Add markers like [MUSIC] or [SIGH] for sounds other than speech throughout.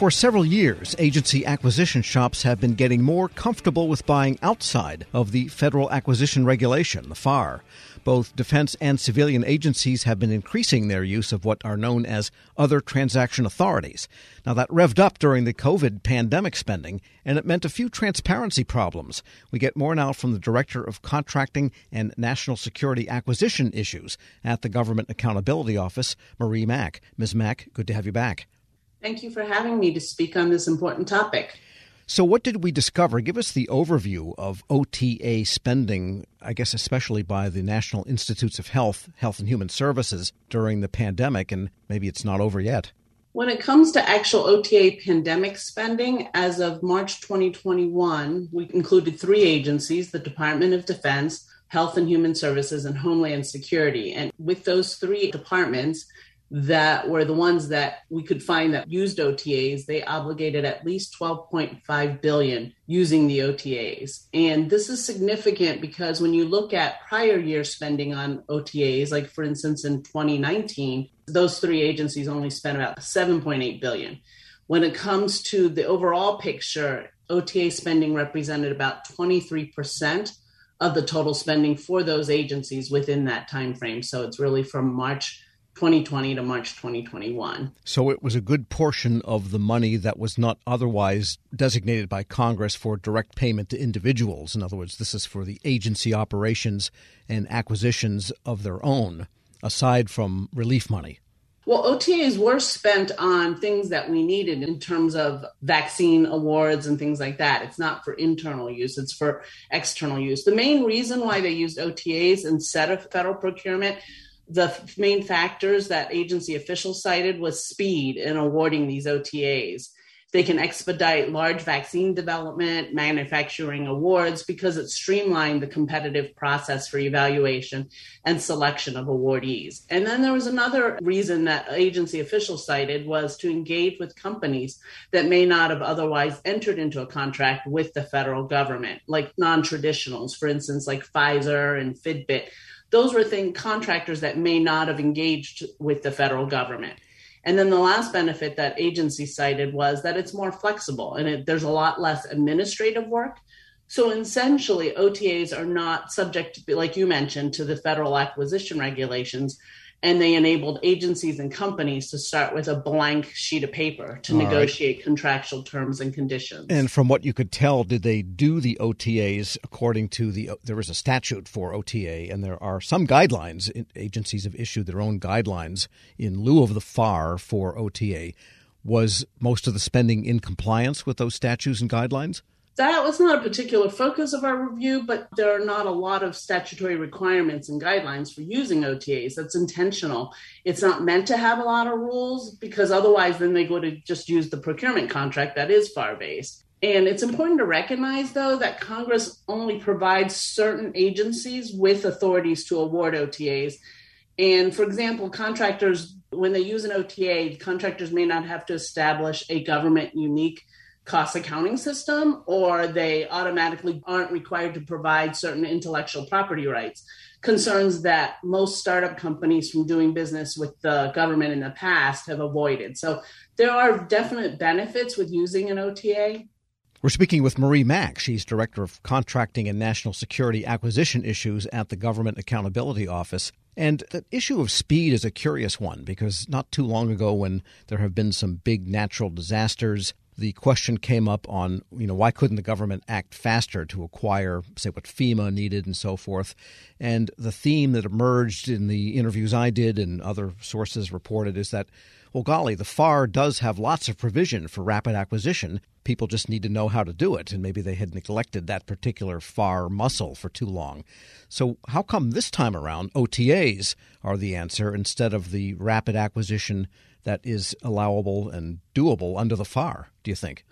For several years, agency acquisition shops have been getting more comfortable with buying outside of the Federal Acquisition Regulation, the FAR. Both defense and civilian agencies have been increasing their use of what are known as other transaction authorities. Now, that revved up during the COVID pandemic spending, and it meant a few transparency problems. We get more now from the Director of Contracting and National Security Acquisition Issues at the Government Accountability Office, Marie Mak. Ms. Mak, good to have you back. Thank you for having me to speak on this important topic. So, what did we discover? Give us the overview of OTA spending, I guess, especially by the National Institutes of Health, Health and Human Services during the pandemic, and maybe it's not over yet. When it comes to actual OTA pandemic spending, as of March 2021, we included three agencies the Department of Defense, Health and Human Services, and Homeland Security. And with those three departments, that were the ones that we could find that used OTAs, they obligated at least 12.5 billion using the OTAs. And this is significant because when you look at prior year spending on OTAs, like for instance in 2019, those three agencies only spent about 7.8 billion. When it comes to the overall picture, OTA spending represented about 23% of the total spending for those agencies within that time frame. So it's really from March 2020 to March 2021. So it was a good portion of the money that was not otherwise designated by Congress for direct payment to individuals. In other words, this is for the agency operations and acquisitions of their own, aside from relief money. Well, OTAs were spent on things that we needed in terms of vaccine awards and things like that. It's not for internal use, it's for external use. The main reason why they used OTAs instead of federal procurement the main factors that agency officials cited was speed in awarding these OTAs. They can expedite large vaccine development, manufacturing awards because it streamlined the competitive process for evaluation and selection of awardees. And then there was another reason that agency officials cited was to engage with companies that may not have otherwise entered into a contract with the federal government, like non traditionals, for instance, like Pfizer and Fitbit those were thing contractors that may not have engaged with the federal government. And then the last benefit that agency cited was that it's more flexible and it, there's a lot less administrative work. So essentially, OTAs are not subject, to, like you mentioned, to the federal acquisition regulations and they enabled agencies and companies to start with a blank sheet of paper to All negotiate right. contractual terms and conditions. And from what you could tell, did they do the OTAs according to the? There is a statute for OTA, and there are some guidelines. Agencies have issued their own guidelines in lieu of the FAR for OTA. Was most of the spending in compliance with those statutes and guidelines? That was not a particular focus of our review, but there are not a lot of statutory requirements and guidelines for using OTAs. That's intentional. It's not meant to have a lot of rules because otherwise, then they go to just use the procurement contract that is FAR based. And it's important to recognize, though, that Congress only provides certain agencies with authorities to award OTAs. And for example, contractors, when they use an OTA, contractors may not have to establish a government unique cost accounting system or they automatically aren't required to provide certain intellectual property rights concerns that most startup companies from doing business with the government in the past have avoided so there are definite benefits with using an ota we're speaking with Marie Mak. She's Director of Contracting and National Security Acquisition Issues at the Government Accountability Office. And the issue of speed is a curious one because not too long ago, when there have been some big natural disasters, the question came up on, you know, why couldn't the government act faster to acquire, say, what FEMA needed and so forth? And the theme that emerged in the interviews I did and other sources reported is that, well, golly, the FAR does have lots of provision for rapid acquisition. People just need to know how to do it, and maybe they had neglected that particular FAR muscle for too long. So, how come this time around OTAs are the answer instead of the rapid acquisition? That is allowable and doable under the FAR, do you think?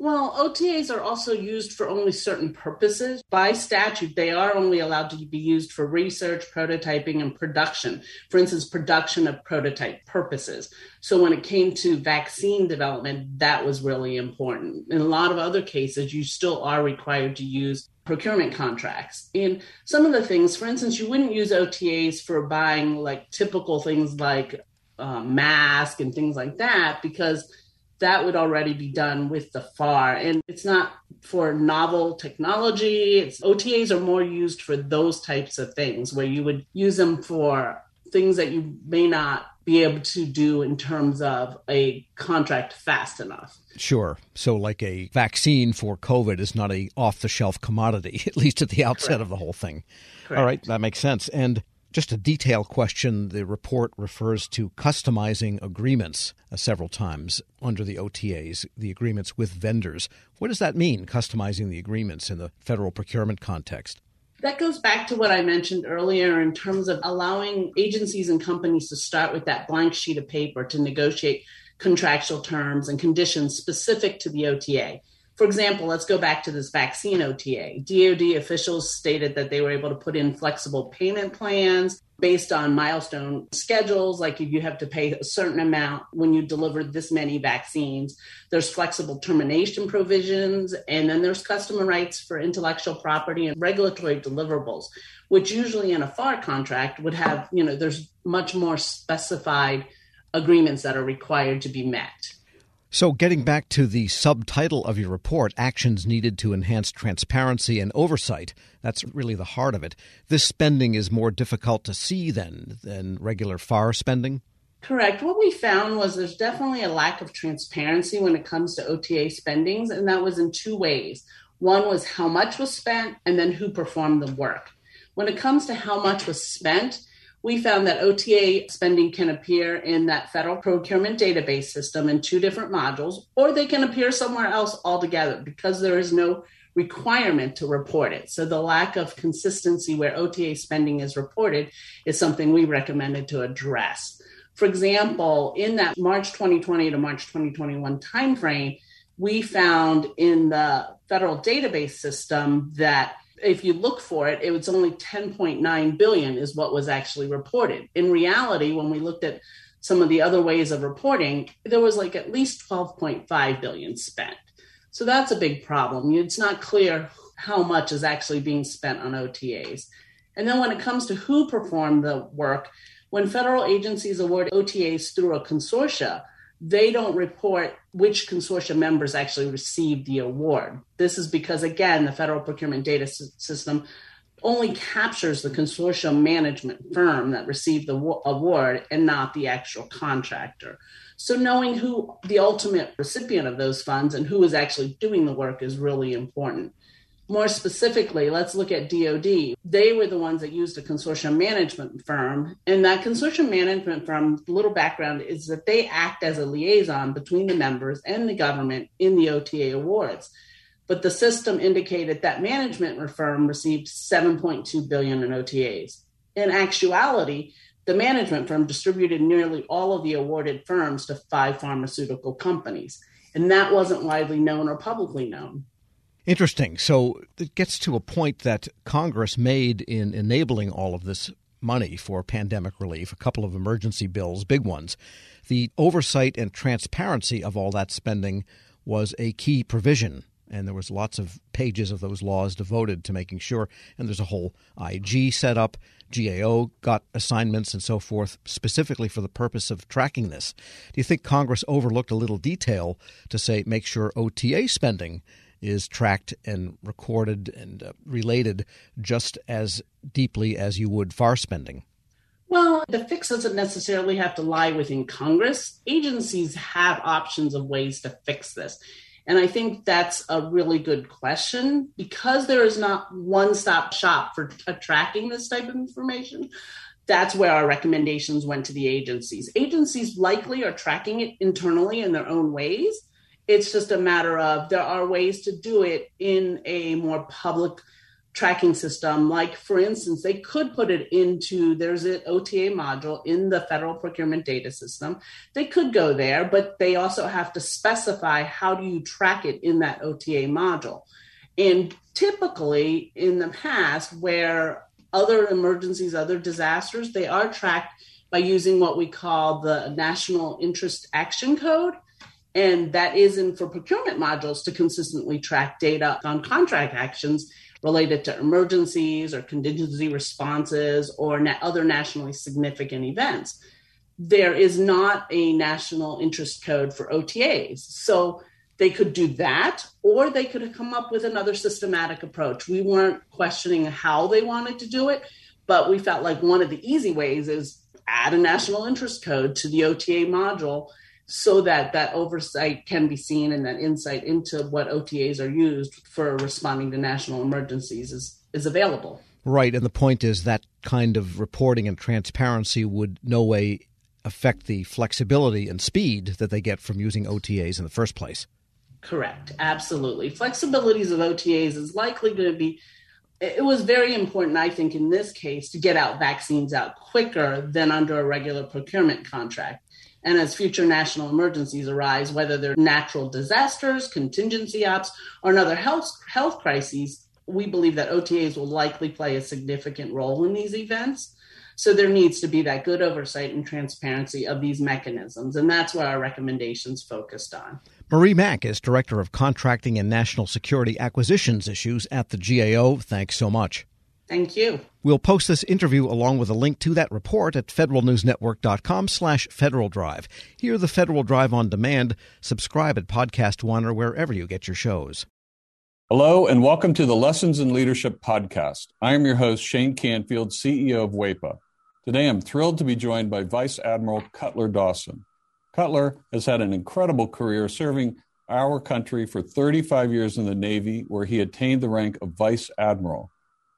Well, OTAs are also used for only certain purposes. By statute, they are only allowed to be used for research, prototyping, and production. For instance, production of prototype purposes. So when it came to vaccine development, that was really important. In a lot of other cases, you still are required to use procurement contracts. And some of the things, for instance, you wouldn't use OTAs for buying like typical things like uh, mask and things like that because that would already be done with the FAR. And it's not for novel technology. It's OTAs are more used for those types of things where you would use them for things that you may not be able to do in terms of a contract fast enough. Sure. So like a vaccine for COVID is not a off the shelf commodity, [LAUGHS] at least at the outset Correct. of the whole thing. Correct. All right, that makes sense. And just a detail question the report refers to customizing agreements uh, several times under the OTAs, the agreements with vendors. What does that mean, customizing the agreements in the federal procurement context? That goes back to what I mentioned earlier in terms of allowing agencies and companies to start with that blank sheet of paper to negotiate contractual terms and conditions specific to the OTA. For example, let's go back to this vaccine OTA. DoD officials stated that they were able to put in flexible payment plans based on milestone schedules, like if you have to pay a certain amount when you deliver this many vaccines. There's flexible termination provisions, and then there's customer rights for intellectual property and regulatory deliverables, which usually in a FAR contract would have, you know, there's much more specified agreements that are required to be met. So, getting back to the subtitle of your report, Actions Needed to Enhance Transparency and Oversight, that's really the heart of it. This spending is more difficult to see than, than regular FAR spending? Correct. What we found was there's definitely a lack of transparency when it comes to OTA spendings, and that was in two ways. One was how much was spent, and then who performed the work. When it comes to how much was spent, we found that OTA spending can appear in that federal procurement database system in two different modules, or they can appear somewhere else altogether because there is no requirement to report it. So the lack of consistency where OTA spending is reported is something we recommended to address. For example, in that March 2020 to March 2021 timeframe, we found in the federal database system that if you look for it, it was only 10.9 billion is what was actually reported. In reality, when we looked at some of the other ways of reporting, there was like at least 12.5 billion spent. So that's a big problem. It's not clear how much is actually being spent on OTAs. And then when it comes to who performed the work, when federal agencies award OTAs through a consortia, they don't report which consortium members actually received the award. This is because, again, the federal procurement data s- system only captures the consortium management firm that received the w- award and not the actual contractor. So, knowing who the ultimate recipient of those funds and who is actually doing the work is really important. More specifically, let's look at DoD. They were the ones that used a consortium management firm. And that consortium management firm, little background is that they act as a liaison between the members and the government in the OTA awards. But the system indicated that management firm received 7.2 billion in OTAs. In actuality, the management firm distributed nearly all of the awarded firms to five pharmaceutical companies. And that wasn't widely known or publicly known. Interesting. So it gets to a point that Congress made in enabling all of this money for pandemic relief, a couple of emergency bills, big ones. The oversight and transparency of all that spending was a key provision. And there was lots of pages of those laws devoted to making sure. And there's a whole IG set up. GAO got assignments and so forth specifically for the purpose of tracking this. Do you think Congress overlooked a little detail to say make sure OTA spending is tracked and recorded and uh, related just as deeply as you would FAR spending? Well, the fix doesn't necessarily have to lie within Congress. Agencies have options of ways to fix this. And I think that's a really good question because there is not one stop shop for t- tracking this type of information. That's where our recommendations went to the agencies. Agencies likely are tracking it internally in their own ways, it's just a matter of there are ways to do it in a more public tracking system. Like, for instance, they could put it into there's an OTA module in the federal procurement data system. They could go there, but they also have to specify how do you track it in that OTA module. And typically, in the past, where other emergencies, other disasters, they are tracked by using what we call the National Interest Action Code. And that is in for procurement modules to consistently track data on contract actions related to emergencies or contingency responses or na- other nationally significant events. there is not a national interest code for OTAs. So they could do that, or they could come up with another systematic approach. We weren't questioning how they wanted to do it, but we felt like one of the easy ways is add a national interest code to the OTA module so that that oversight can be seen and that insight into what OTAs are used for responding to national emergencies is, is available. Right. And the point is that kind of reporting and transparency would no way affect the flexibility and speed that they get from using OTAs in the first place. Correct. Absolutely. Flexibilities of OTAs is likely going to be it was very important, I think, in this case, to get out vaccines out quicker than under a regular procurement contract. And as future national emergencies arise, whether they're natural disasters, contingency ops, or another health, health crises, we believe that OTAs will likely play a significant role in these events. So there needs to be that good oversight and transparency of these mechanisms. And that's what our recommendations focused on. Marie Mak is Director of Contracting and National Security Acquisitions Issues at the GAO. Thanks so much. Thank you. We'll post this interview along with a link to that report at federalnewsnetwork.com slash Federal Drive. Hear the Federal Drive on demand. Subscribe at Podcast One or wherever you get your shows. Hello, and welcome to the Lessons in Leadership podcast. I am your host, Shane Canfield, CEO of WEPA. Today, I'm thrilled to be joined by Vice Admiral Cutler Dawson. Cutler has had an incredible career serving our country for 35 years in the Navy, where he attained the rank of Vice Admiral.